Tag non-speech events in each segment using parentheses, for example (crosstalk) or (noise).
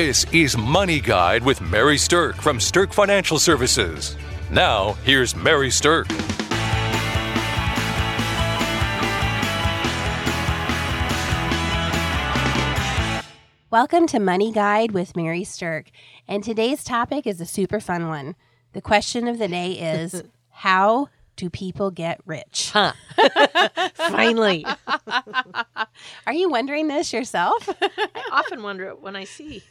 This is Money Guide with Mary Sterk from Sterk Financial Services. Now, here's Mary Sterk. Welcome to Money Guide with Mary Sterk. And today's topic is a super fun one. The question of the day is (laughs) How do people get rich? Huh. (laughs) Finally. (laughs) Are you wondering this yourself? I often wonder it when I see.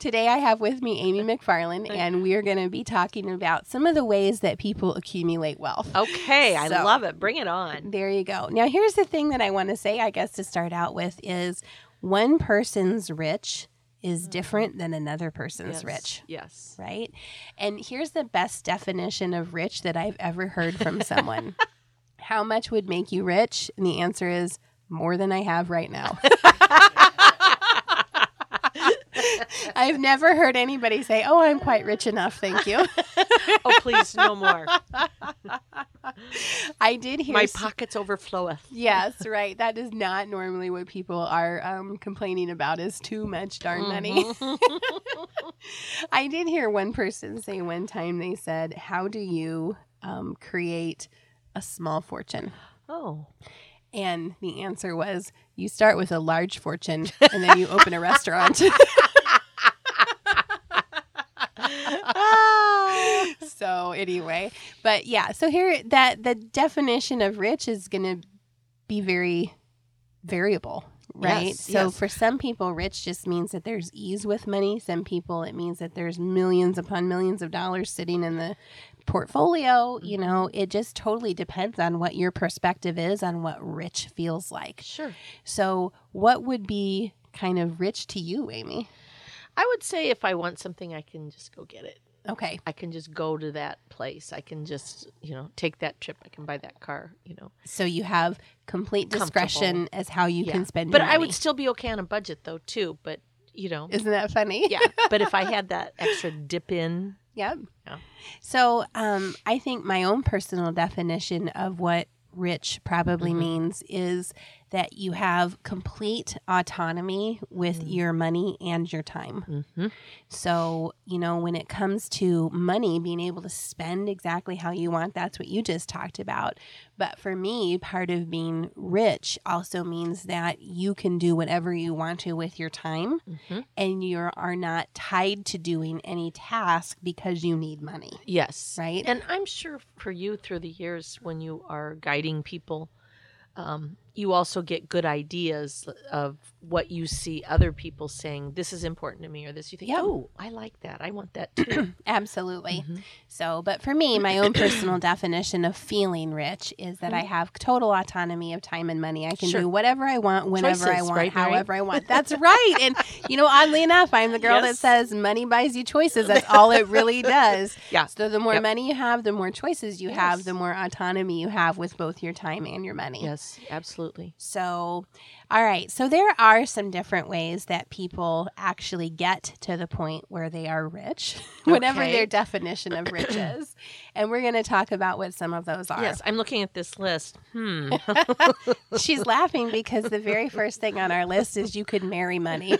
Today I have with me Amy McFarland, and we are going to be talking about some of the ways that people accumulate wealth. Okay, I love it. Bring it on. There you go. Now, here's the thing that I want to say, I guess, to start out with is one person's rich is different than another person's Yes, rich. Yes. right? And here's the best definition of rich that I've ever heard from someone. (laughs) How much would make you rich? And the answer is more than I have right now. (laughs) I've never heard anybody say, "Oh, I'm quite rich enough, thank you." (laughs) Oh, please, no more. I did hear My pockets overfloweth. Yes, right. That is not normally what people are um, complaining about is too much darn money. (laughs) I did hear one person say one time they said, "How do you um, create a small fortune?" Oh. And the answer was, "You start with a large fortune, and then you open a (laughs) restaurant." (laughs) anyway, but yeah, so here that the definition of rich is going to be very variable, right? Yes, so yes. for some people, rich just means that there's ease with money. Some people, it means that there's millions upon millions of dollars sitting in the portfolio. You Mm-hmm. know, it just totally depends on what your perspective is on what rich feels like. Sure. So, what would be kind of rich to you, Amy? I would say if I want something, I can just go get it. Okay. I can just go to that place. I can just, you know, take that trip. I can buy that car, you know. So you have complete discretion as how you Yeah. can spend your But I would still be okay on a budget, though, too. But, you know. Isn't that funny? yeah. But if I had that extra dip in, (laughs) Yep. Yeah. So, um, I think my own personal definition of what rich probably Mhm. means is that you have complete autonomy with Mm. your money and your time. hmm So, you know, when it comes to money, being able to spend exactly how you want, that's what you just talked about. But for me, part of being rich also means that you can do whatever you want to with your time hmm and you are not tied to doing any task because you need money, yes. right? And I'm sure for you through the years when you are guiding people, um, you also get good ideas of what you see other people saying, this is important to me, or this you think, Yep. oh, I like that. I want that too. (clears throat) Absolutely. Mhm. So, but for me, my own personal definition of feeling rich is that I have total autonomy of time and money. I can Mm-hmm. Sure. do whatever I want, whenever I want, right, however I want. That's (laughs) right. And, you know, oddly enough, I'm the girl that says money buys you choices. That's (laughs) all it really does. Yeah. So, the more Yep. money you have, the more choices you have, the more autonomy you have with both your time and your money. yes, absolutely. So, all right. So, there are some different ways that people actually get to the point where they are rich, (laughs) whatever their definition of rich (clears throat) is. And we're going to talk about what some of those are. Yes, I'm looking at this list. Hmm. (laughs) She's laughing because the very (laughs) first thing on our list is you could marry money.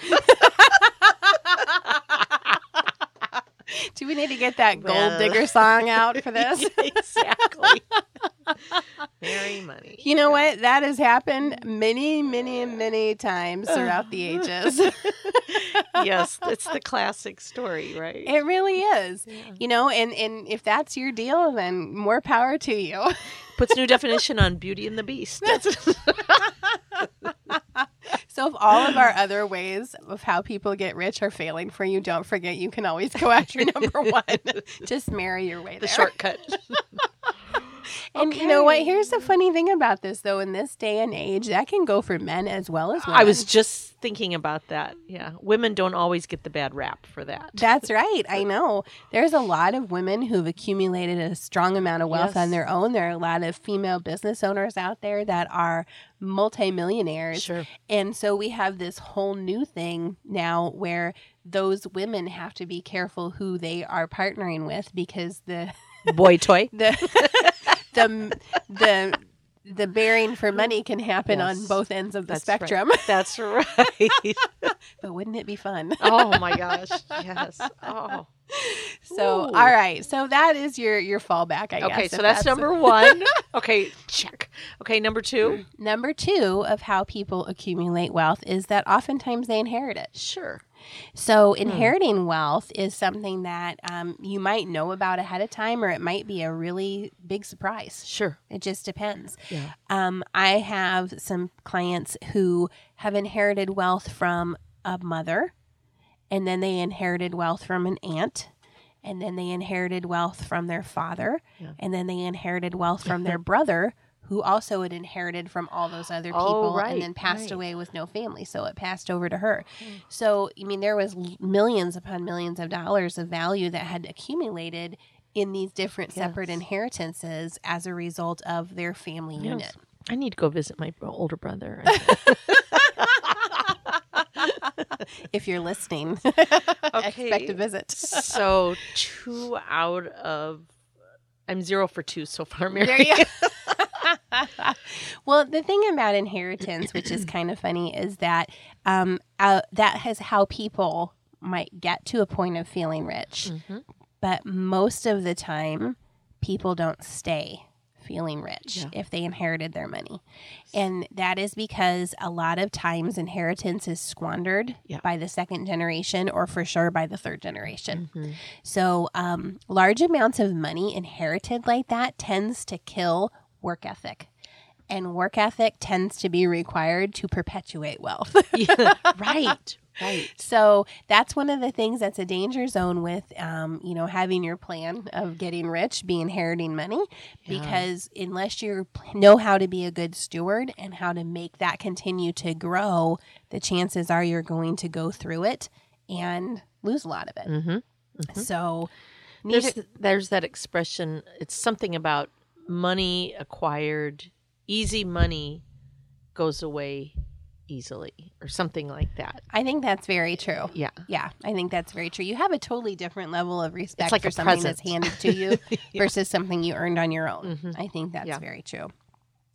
Do we need to get that gold Well. digger song out for this? exactly. Very money. You know what? That has happened many, many, many times throughout the ages. (laughs) yes, it's the classic story, right? It really is. Yeah. You know, and, and if that's your deal, then more power to you. (laughs) Puts new definition on Beauty and the Beast. (laughs) So if all of our other ways of how people get rich are failing for you, don't forget you can always go after number one. Just marry your way the there. shortcut. And you know what? Here's the funny thing about this, though. In this day and age, that can go for men as well as women. I was just thinking about that. Yeah. Women don't always get the bad rap for that. That's (laughs) right. I know. There's a lot of women who've accumulated a strong amount of wealth Yes. on their own. There are a lot of female business owners out there that are multimillionaires. Sure. And so we have this whole new thing now where those women have to be careful who they are partnering with because the Boy toy. (laughs) the the the the bearing for money can happen on both ends of the That's right. spectrum. (laughs) That's right. (laughs) but wouldn't it be fun? oh my (laughs) gosh. Yes. Oh. So, Ooh. all right. So that is your your fallback, I guess. Okay, so that's, number one. Okay, check. Okay, number two. number two of how people accumulate wealth is that oftentimes they inherit it. Sure. So inheriting wealth is something that um, you might know about ahead of time, or it might be a really big surprise. Sure. It just depends. Yeah. Um, I have some clients who have inherited wealth from a mother, and then they inherited wealth from an aunt, and then they inherited wealth from their father, Yeah. and then they inherited wealth from their brother, who also had inherited from all those other Oh, people right, and then passed right. away with no family. So it passed over to her. Hmm. So, I mean, there was millions upon millions of dollars of value that had accumulated in these different separate inheritances as a result of their family Yes. unit. I need to go visit my older brother. (laughs) if you're listening, Okay. (laughs) expect a visit. so (laughs) two out of I'm zero for two so far, Mary. (laughs) Well, the thing about inheritance, which is kind of funny, is that um, uh, that is how people might get to a point of feeling rich. Mhm. But most of the time, people don't stay feeling rich Yeah. if they inherited their money. And that is because a lot of times inheritance is squandered Yeah. by the second generation or for sure by the third generation. Mhm. So, um, large amounts of money inherited like that tends to kill work ethic. And work ethic tends to be required to perpetuate wealth. (laughs) Yeah, (laughs) right. Right. so that's one of the things that's a danger zone with, um, you know, having your plan of getting rich, be inheriting money, Yeah. because unless you know how to be a good steward and how to make that continue to grow, the chances are you're going to go through it and lose a lot of it. Mm-hmm. So, There's there's that expression. It's something about money acquired, easy money goes away easily, or something like that. I think that's very true. Yeah. Yeah, I think that's very true. You have a totally different level of respect like for something that's handed to you (laughs) versus something you earned on your own. Mhm. I think that's Yeah. very true.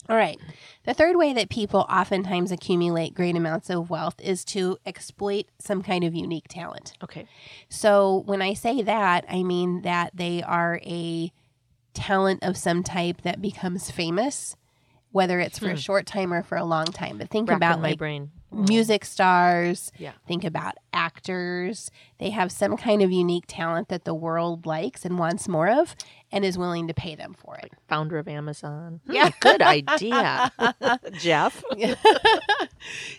All right. The third way that people oftentimes accumulate great amounts of wealth is to exploit some kind of unique talent. Okay. So when I say that, I mean that they are a talent of some type that becomes famous, whether it's for a Hmm. short time or for a long time. But think Racking about my like brain. Music stars. Yeah. Think about actors. They have some kind of unique talent that the world likes and wants more of and is willing to pay them for it. Founder of Amazon. Hmm, Yeah. Good (laughs) idea, (laughs) Jeff. (laughs)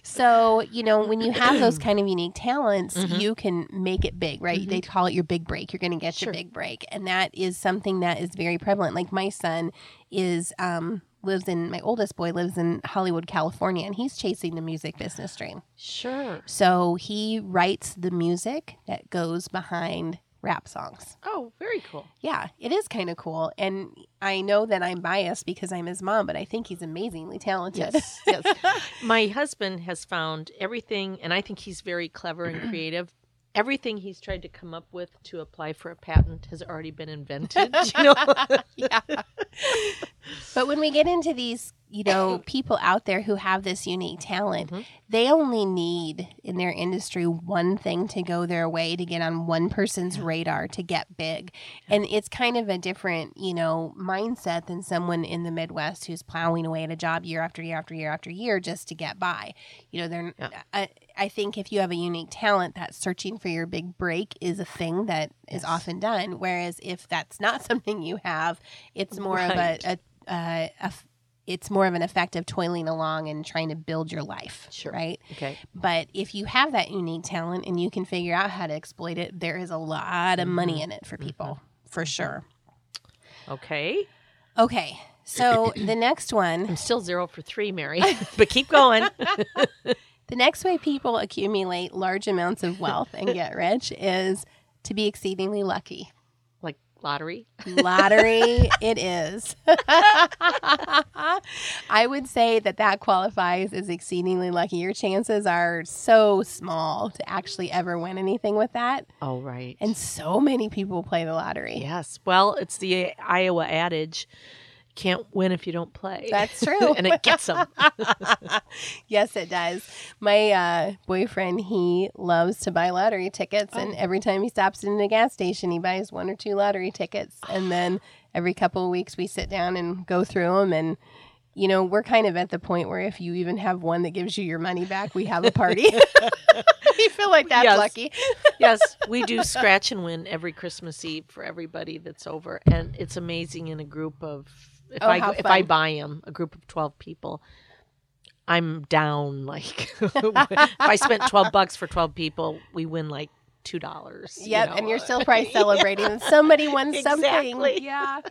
So, you know, when you have those (clears throat) kind of unique talents, Mhm. you can make it big, right? They call it your big break. You're going to get Sure. your big break. And that is something that is very prevalent. Like my son is um lives in my oldest boy lives in Hollywood, California, and he's chasing the music business dream. Sure. So, he writes the music that goes behind rap songs. Oh, very cool. Yeah, it is kind of cool. And I know that I'm biased because I'm his mom, but I think he's amazingly talented. Yes, (laughs) yes. (laughs) My husband has found everything, and I think he's very clever and (clears throat) creative. Everything he's tried to come up with to apply for a patent has already been invented. You know, (laughs) yeah. But when we get into these, you know, people out there who have this unique talent, Mhm. they only need in their industry one thing to go their way to get on one person's radar to get big. And it's kind of a different, you know, mindset than someone in the Midwest who's plowing away at a job year after year after year after year just to get by. You know, they're Yeah. I, I think if you have a unique talent, that searching for your big break is a thing that is Yes. often done. Whereas if that's not (laughs) something you have, it's more Right. of a, a, a, a it's more of an effect of toiling along and trying to build your life, Sure. right? okay. But if you have that unique talent and you can figure out how to exploit it, there is a lot of money mm-hmm. in it for mm-hmm. people, for mm-hmm. sure. Okay. Okay, so (clears throat) the next one, I'm still zero for three, Mary, (laughs) (laughs) but keep going. (laughs) the next way people accumulate large amounts of wealth and get rich is to be exceedingly lucky. Like lottery. Lottery, (laughs) it is. (laughs) I would say that that qualifies as exceedingly lucky. Your chances are so small to actually ever win anything with that. Oh, right. And so many people play the lottery. yes. Well, it's the Iowa adage can't win if you don't play. That's (laughs) true. and it gets them. (laughs) yes, it does. My uh, boyfriend, he loves to buy lottery tickets, and Oh. every time he stops in a gas station, he buys one or two lottery tickets, and then (sighs) every couple of weeks we sit down and go through them and. You know, we're kind of at the point where if you even have one that gives you your money back, we have a party. (laughs) we feel like that's Yes. lucky. yes, we do scratch and win every Christmas Eve for everybody that's over, and it's amazing in a group of if Oh, I how if I buy them, a group of twelve people. I'm down like (laughs) if I spent twelve bucks for twelve people, we win like two dollars. Yep, and you're still probably (laughs) celebrating that somebody won something. Exactly. Yeah. (laughs)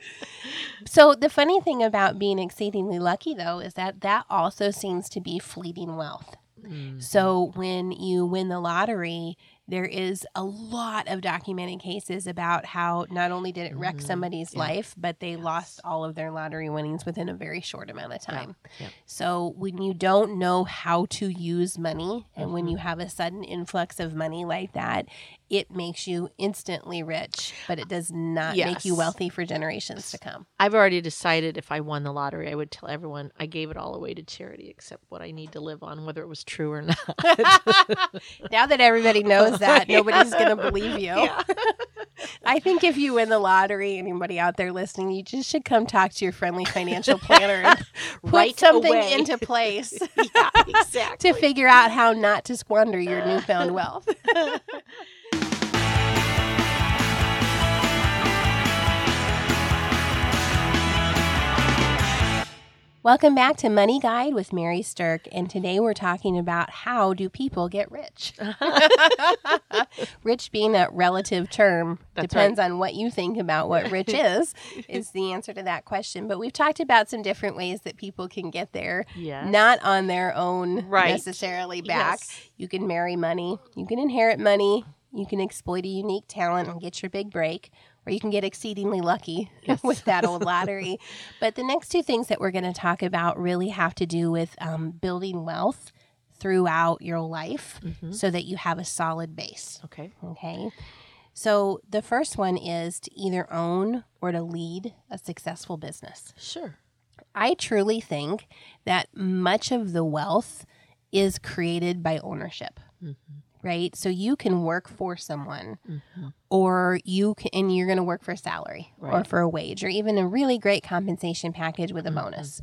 So the funny thing about being exceedingly lucky though is that that also seems to be fleeting wealth. Mm. So when you win the lottery, there is a lot of documented cases about how not only did it wreck Mhm. somebody's Yeah. life, but they lost all of their lottery winnings within a very short amount of time. yeah. So when you don't know how to use money and when Mhm. you have a sudden influx of money like that, it makes you instantly rich, but it does not make you wealthy for generations to come. I've already decided if I won the lottery, I would tell everyone I gave it all away to charity except what I need to live on, whether it was true or (laughs) not. (laughs) now that everybody knows (laughs) that, nobody's going to believe you. Yeah. I think if you win the lottery, anybody out there listening, you just should come talk to your friendly financial planner and put Right something away. into place yeah, exactly. to figure out how not to squander your newfound wealth. Welcome back to Money Guide with Mary Sterk, and today we're talking about how do people get rich. (laughs) rich being a relative term That's depends on what you think about what rich (laughs) is. Is the answer to that question. But we've talked about some different ways that people can get there, Yes. not on their own Right. necessarily back. Yes. You can marry money, you can inherit money, you can exploit a unique talent and get your big break, or you can get exceedingly lucky (laughs) Yes. with that old (laughs) lottery. but the next two things that we're going to talk about really have to do with um, building wealth throughout your life Mhm. so that you have a solid base. Okay. Okay. So the first one is to either own or to lead a successful business. Sure. I truly think that much of the wealth is created by ownership, Mhm. Right? So you can work for someone Mhm. or you can and you're going to work for a salary or for a wage or even a really great compensation package with a Mhm. bonus.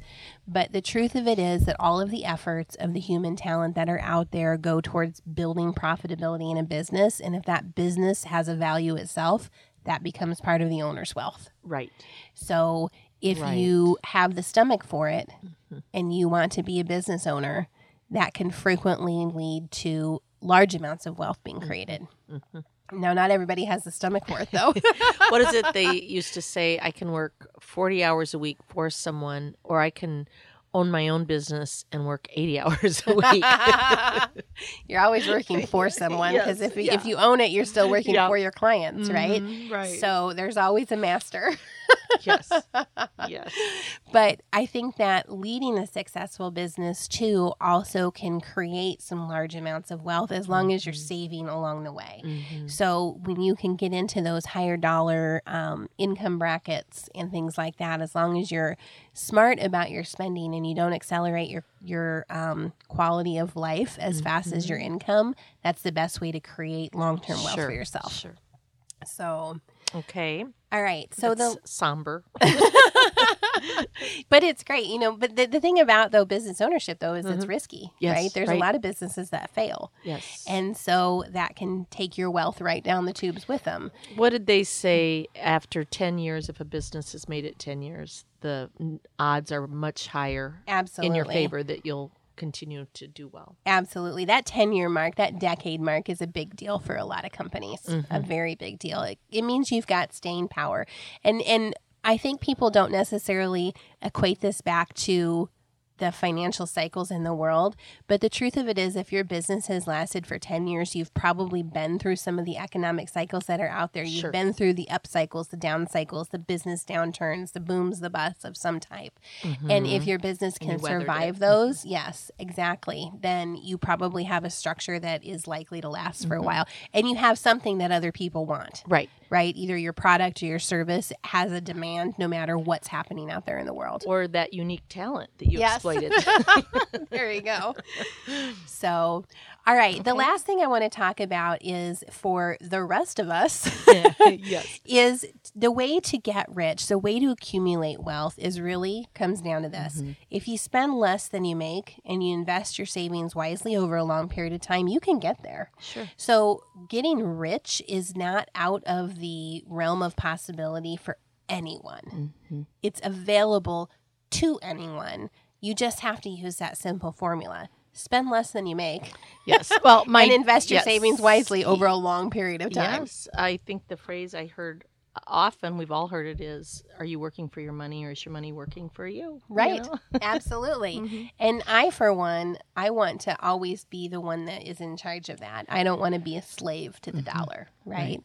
But the truth of it is that all of the efforts of the human talent that are out there go towards building profitability in a business and if that business has a value itself, that becomes part of the owner's wealth. Right. So if Right. you have the stomach for it Mhm. and you want to be a business owner, that can frequently lead to large amounts of wealth being created. Mhm. Now, not everybody has the stomach for it, though. (laughs) what is it they (laughs) used to say? I can work 40 hours a week for someone, or I can own my own business and work 80 (laughs) hours a week. you're always working for someone because Yes, if, yeah. if you own it, you're still working Yeah. for your clients, right? Mhm, Right. So there's always a master. Yes. (laughs) Yes. But I think that leading a successful business too also can create some large amounts of wealth as long as you're Mhm. saving along the way. Mhm. So when you can get into those higher dollar um, income brackets and things like that, as long as you're smart about your spending and you don't accelerate your your um, quality of life as fast as your income, that's the best way to create long term wealth Sure, for yourself. Sure. So, Okay. all right. So That's the somber. (laughs) (laughs) but it's great, you know. But the, the thing about though business ownership though is it's Mhm. risky, Yes, right? There's a lot of businesses that fail, Yes. and so that can take your wealth right down the tubes with them. what did they say after 10 years if a business has made it 10 years the odds are much higher Absolutely, in your favor that you'll continue to do well Absolutely, that ten year mark, that decade mark, is a big deal for a lot of companies. A Mhm. very big deal. It, it means you've got staying power, and and I think people don't necessarily equate this back to the financial cycles in the world. But the truth of it is, if your business has lasted for 10 years, you've probably been through some of the economic cycles that are out there. You've Sure. been through the up cycles, the down cycles, the business downturns, the booms, the busts of some type. And if your business Mm-hmm. Can weathered it. survive those, yes, exactly, then you probably have a structure that is likely to last for a Mm-hmm. while. And you have something that other people want. right right? Either your product or your service has a demand no matter what's happening out there in the world. Or that unique talent that you Yes. exploited. (laughs) (laughs) there you go. So, all right. The last thing I want to talk about is for the rest of us. (laughs) yes. is the way to get rich, the way to accumulate wealth is really comes down to this. Mm-hmm. If you spend less than you make and you invest your savings wisely over a long period of time, you can get there. Sure. So, getting rich is not out of the realm of possibility for anyone. Mm-hmm. It's available to anyone. You just have to use that simple formula. Spend less than you make Yes. (laughs) Well, my and invest your yes. savings wisely over a long period of time. Yes, I think the phrase I heard often, we've all heard it, is "Are you working for your money, or is your money working for you?" You Right. know? (laughs) Absolutely. (laughs) Mhm. And I, for one, I want to always be the one that is in charge of that. I don't want to be a slave to the mm-hmm. dollar, right?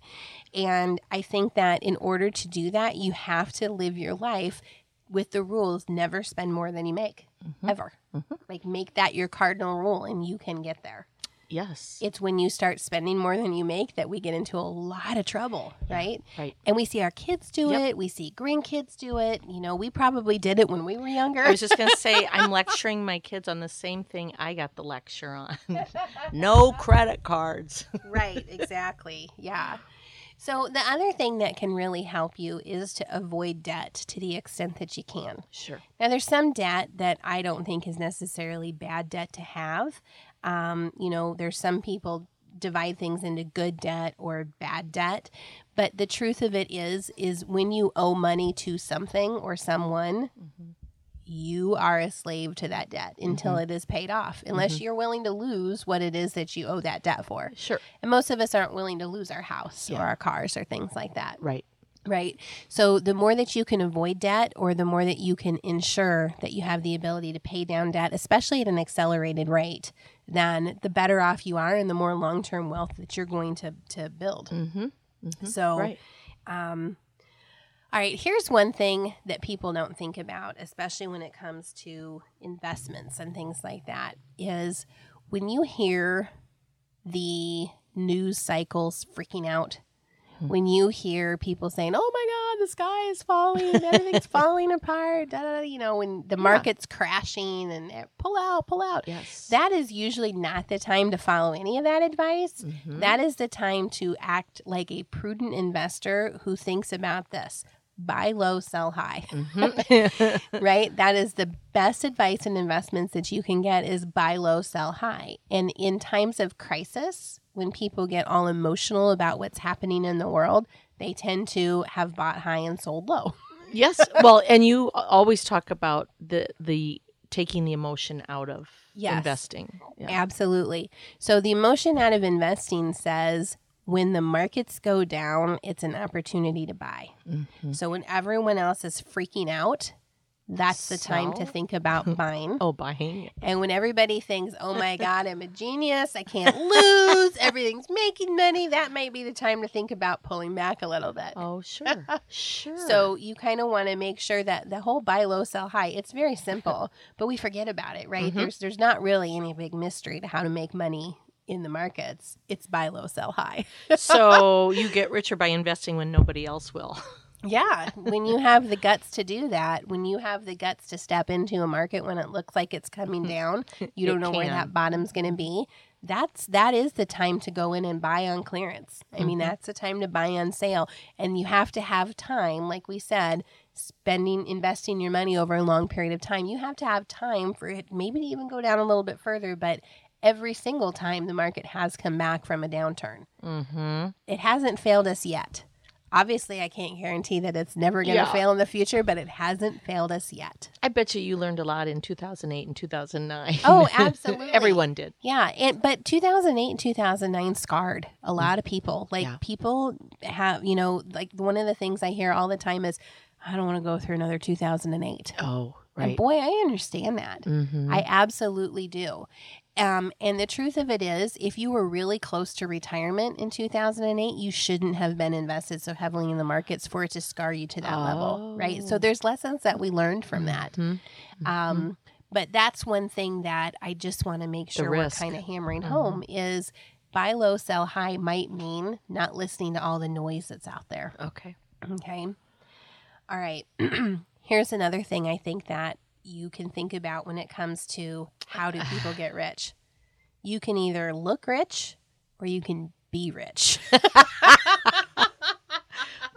And I think that in order to do that, you have to live your life with the rules never spend more than you make, mm-hmm. ever. Mm-hmm. Like, make that your cardinal rule, and you can get there. Yes. It's when you start spending more than you make that we get into a lot of trouble, right? right. And we see our kids do Yep. it, we see grandkids do it. You know, we probably did it when we were younger. I was just gonna say I'm (laughs) lecturing my kids on the same thing I got the lecture on. (laughs) no credit cards. (laughs) right, exactly. Yeah. So the other thing that can really help you is to avoid debt to the extent that you can. Sure. Now, there's some debt that I don't think is necessarily bad debt to have. Um, you know, there's some people divide things into good debt or bad debt, but the truth of it is, is when you owe money to something or someone, you are a slave to that debt until it is paid off, unless you're willing to lose what it is that you owe that debt for. Sure. And most of us aren't willing to lose our house or our cars or things like that. Right. Right. So the more that you can avoid debt or the more that you can ensure that you have the ability to pay down debt, especially at an accelerated rate, then the better off you are and the more long term wealth that you're going to, to build. Mm-hmm. So, Right. um, all right, here's one thing that people don't think about, especially when it comes to investments and things like that, is when you hear the news cycles freaking out, when you hear people saying, "Oh my God, the sky is falling, everything's (laughs) falling apart," da, da, da, you know, when the market's crashing and pull out, pull out. Yes. That is usually not the time to follow any of that advice. Mhm. That is the time to act like a prudent investor who thinks about this buy low, sell high, Mhm. (laughs) right? (laughs) That is the best advice in investments that you can get is buy low, sell high. And in times of crisis, when people get all emotional about what's happening in the world, they tend to have bought high and sold low. (laughs) yes. Well, and you always talk about the the taking the emotion out of Yes. investing. Yeah. Absolutely. So the emotion out of investing says when the markets go down, it's an opportunity to buy. Mhm. So when everyone else is freaking out, that's the time to think about (laughs) buying. Oh, buying. And when everybody thinks, oh my (laughs) God, I'm a genius, I can't lose, everything's making money, that might be the time to think about pulling back a little bit. Oh, sure. (laughs) sure. So you kind of want to make sure that the whole buy low, sell high, it's very simple, but we forget about it, right? Mhm. There's there's not really any big mystery to how to make money in the markets. It's buy low, sell high. so you get richer by investing when nobody else will. Yeah, when you have the guts to do that, when you have the guts to step into a market when it looks like it's coming (laughs) down, you don't know where that bottom's going to be. That's that is the time to go in and buy on clearance. I mean, Mhm. that's the time to buy on sale, and you have to have time, like we said, spending investing your money over a long period of time. You have to have time for it, maybe to even go down a little bit further, but. Every single time the market has come back from a downturn Mm-hmm. it hasn't failed us yet. Obviously, I can't guarantee that it's never going to Yeah. fail in the future, but it hasn't failed us yet. I bet you you learned a lot in 2008 and 2009. Oh, (laughs) absolutely. Everyone did. Yeah, and but 2008 and 2009 scarred a lot of people. Like Yeah. people have, you know, like one of the things I hear all the time is, I don't want to go through another 2008. Oh, And right. boy, I understand that. Mm-hmm. I absolutely do. Um, and the truth of it is, if you were really close to retirement in 2008, you shouldn't have been invested so heavily in the markets for it to scar you to that level, right? So Oh. there's lessons that we learned from that. Mhm. Um, but that's one thing that I just want to make sure we're kind of hammering Mhm. home is buy low, sell high might mean not listening to all the noise that's out there. Okay. Okay. All right. (clears throat) Here's another thing I think that you can think about when it comes to how do (sighs) people get rich. You can either look rich or you can be rich. (laughs)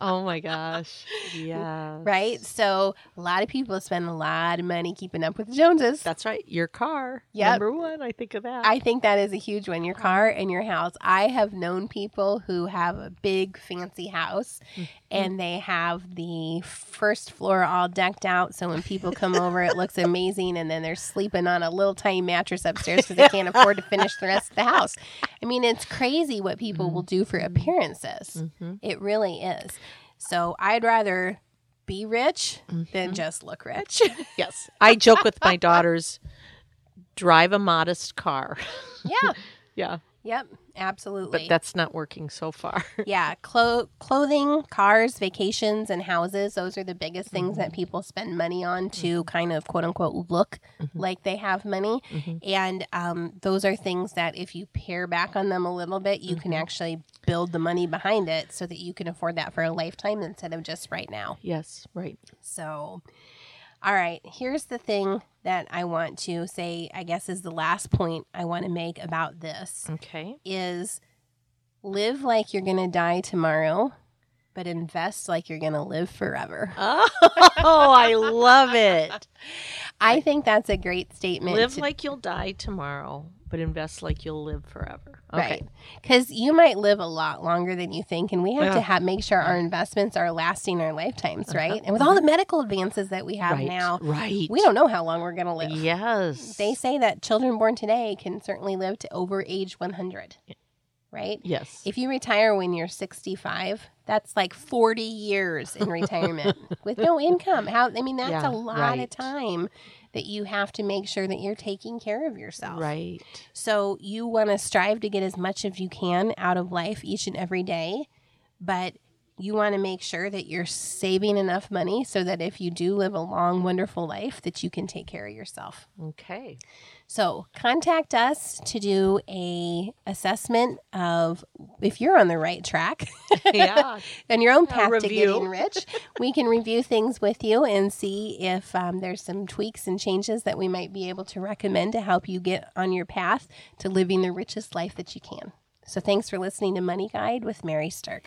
Oh my gosh. Yeah. right? So a lot of people spend a lot of money keeping up with the Joneses. That's right. Your car. Yep. Number one. I think of that. I think that is a huge one. Your car and your house. I have known people who have a big fancy house Mm-hmm. And they have the first floor all decked out. So when people come over, it looks amazing. And then they're sleeping on a little tiny mattress upstairs because they can't afford to finish the rest of the house. I mean, it's crazy what people will do for appearances. Mhm. It really is. So I'd rather be rich Mm-hmm. than just look rich. Yes. I joke with my daughters drive a modest car. (laughs) yeah. (laughs) yeah. Yep. Absolutely. But that's not working so far. (laughs) yeah, clo- clothing, cars, vacations, and houses. Those are the biggest things Mm-hmm. that people spend money on to kind of quote unquote look Mm-hmm. like they have money. And um, those are things that if you pare back on them a little bit, you Mm-hmm. can actually build the money behind it so that you can afford that for a lifetime instead of just right now. yes. Right. So, all right, here's the thing that I want to say, I guess is the last point I want to make about this Okay. is live like you're going to die tomorrow, but invest like you're going to live forever. (laughs) Oh, I love it. I think that's a great statement. Live to- like you'll die tomorrow, but invest like you'll live forever. Okay. Right. Because you might live a lot longer than you think, and we have to have make sure our investments are lasting our lifetimes, right? And with all the medical advances that we have Uh-huh. Right. now, Right. we don't know how long we're going to live. Yes. They say that children born today can certainly live to over age 100, right? Yes. If you retire when you're 65, that's like 40 years in retirement (laughs) with no income. How I mean that's Yeah, a lot right. of time that you have to make sure that you're taking care of yourself. right. So you want to strive to get as much as you can out of life each and every day, but you want to make sure that you're saving enough money so that if you do live a long wonderful life that you can take care of yourself. Okay. So contact us to do a assessment of if you're on the right track (laughs) Yeah. (laughs) and your own path to getting rich. we can review things with you and see if um, there's some tweaks and changes that we might be able to recommend to help you get on your path to living the richest life that you can. So thanks for listening to Money Guide with Mary Sterk.